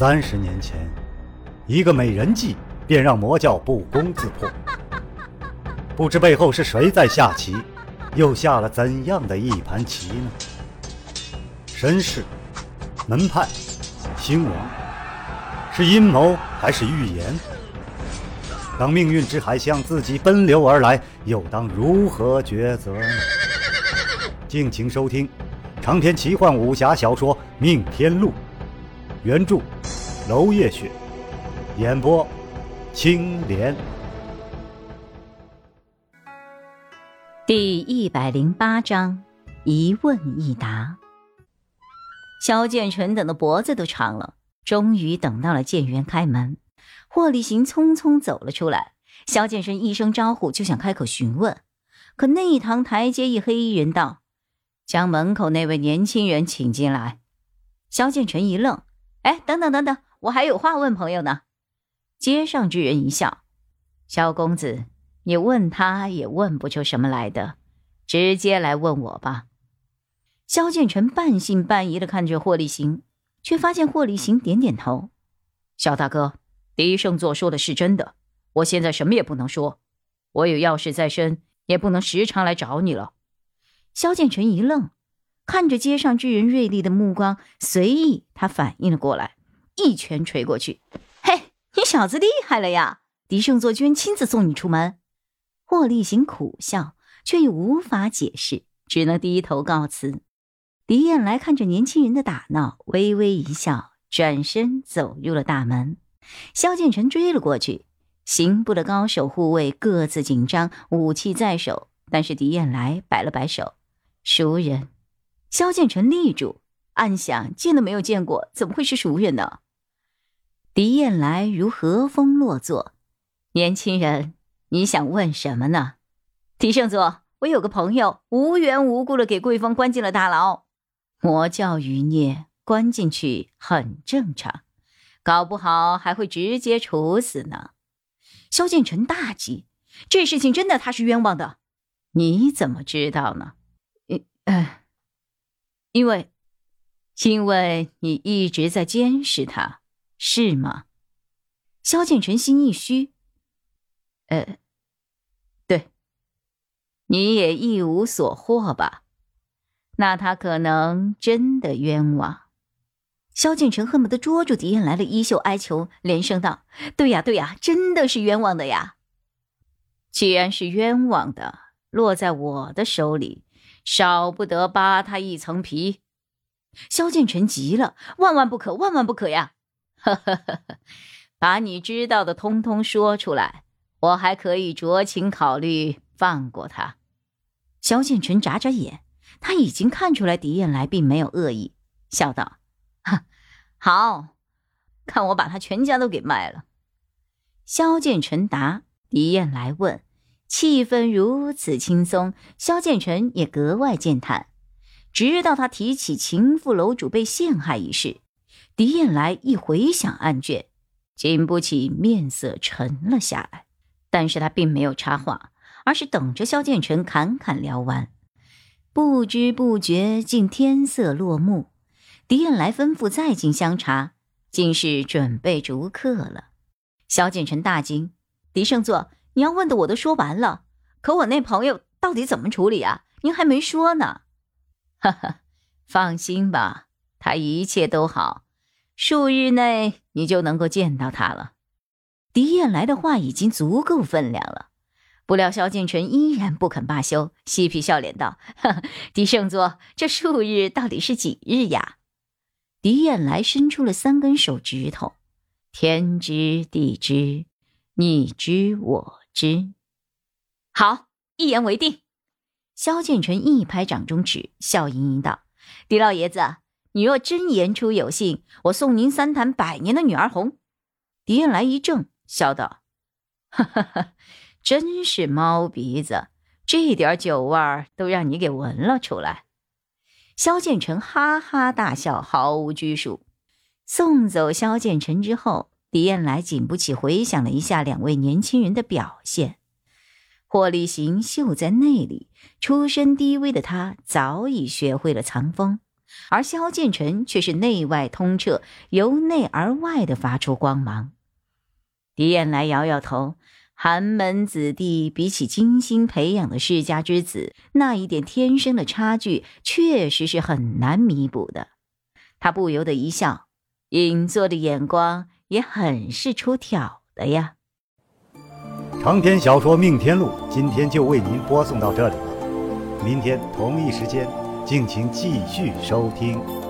三十年前，一个美人计便让魔教不攻自破。不知背后是谁在下棋，又下了怎样的一盘棋呢？身世、门派、兴亡，是阴谋还是预言？当命运之海向自己奔流而来，又当如何抉择呢？敬请收听长篇奇幻武侠小说《命天录》，原著娄夜雪，演播青莲。第一百零八章，一问一答。萧建成等的脖子都长了，终于等到了店员开门。霍立行匆匆走了出来，萧剑生一声招呼就想开口询问，可内堂台阶一黑衣人道：“将门口那位年轻人请进来。”萧剑成一愣：“哎，等等等等，我还有话问朋友呢。”街上之人一笑：“萧公子，你问他也问不出什么来的，直接来问我吧。”萧剑成半信半疑的看着霍立行，却发现霍立行点点头：“萧大哥。”狄胜座说的是真的，我现在什么也不能说，我有要事在身，也不能时常来找你了。萧建成一愣，看着街上之人锐利的目光，随意他反应了过来，一拳捶过去。嘿，你小子厉害了呀！狄胜作居然亲自送你出门。霍立行苦笑，却又无法解释，只能低头告辞。狄燕来看着年轻人的打闹，微微一笑，转身走入了大门。萧建成追了过去，刑部的高手护卫各自紧张，武器在手。但是狄燕来摆了摆手：“熟人。”萧建成立住，暗想：见都没有见过，怎么会是熟人呢？狄燕来如和风落座：“年轻人，你想问什么呢？”狄圣佐，我有个朋友无缘无故的给贵峰关进了大牢，魔教余孽，关进去很正常。搞不好还会直接处死呢！萧建成大急，这事情真的他是冤枉的，你怎么知道呢？因，哎，因为，因为你一直在监视他，是吗？萧建成心一虚，呃，对，你也一无所获吧？那他可能真的冤枉。萧敬成恨不得捉住狄燕来的衣袖哀求，连声道：“对呀，对呀，真的是冤枉的呀！既然是冤枉的，落在我的手里，少不得扒他一层皮。”萧敬成急了：“万万不可，万万不可呀！呵呵呵呵，把你知道的通通说出来，我还可以酌情考虑放过他。”萧敬成眨眨眼，他已经看出来狄燕来并没有恶意，笑道。好，看我把他全家都给卖了。萧建成答，狄燕来问，气氛如此轻松，萧建成也格外健谈。直到他提起情妇楼主被陷害一事，狄燕来一回想案卷，禁不起面色沉了下来。但是他并没有插话，而是等着萧建成侃侃聊完。不知不觉，竟天色落幕。狄燕来吩咐再进香茶，竟是准备逐客了。萧建成大惊：“狄胜作，你要问的我都说完了，可我那朋友到底怎么处理啊？您还没说呢。”哈哈，放心吧，他一切都好，数日内你就能够见到他了。狄燕来的话已经足够分量了，不料萧建成依然不肯罢休，嬉皮笑脸道：“呵狄圣座，这数日到底是几日呀？”狄燕来伸出了三根手指头，天知地知，你知我知。好，一言为定。萧建成一拍掌中指，笑盈盈道：“狄老爷子，你若真言出有信，我送您三坛百年的女儿红。”狄燕来一怔，笑道：“哈哈哈，真是猫鼻子，这点酒味儿都让你给闻了出来。”萧建成哈哈大笑，毫无拘束。送走萧建成之后，狄燕来禁不起回想了一下两位年轻人的表现。霍立行秀在内里，出身低微的他早已学会了藏锋，而萧剑尘却是内外通彻，由内而外的发出光芒。狄彦来摇摇头，寒门子弟比起精心培养的世家之子，那一点天生的差距，确实是很难弥补的。他不由得一笑，隐作的眼光也很是出挑的呀。长篇小说《命天录》今天就为您播送到这里了，明天同一时间，敬请继续收听。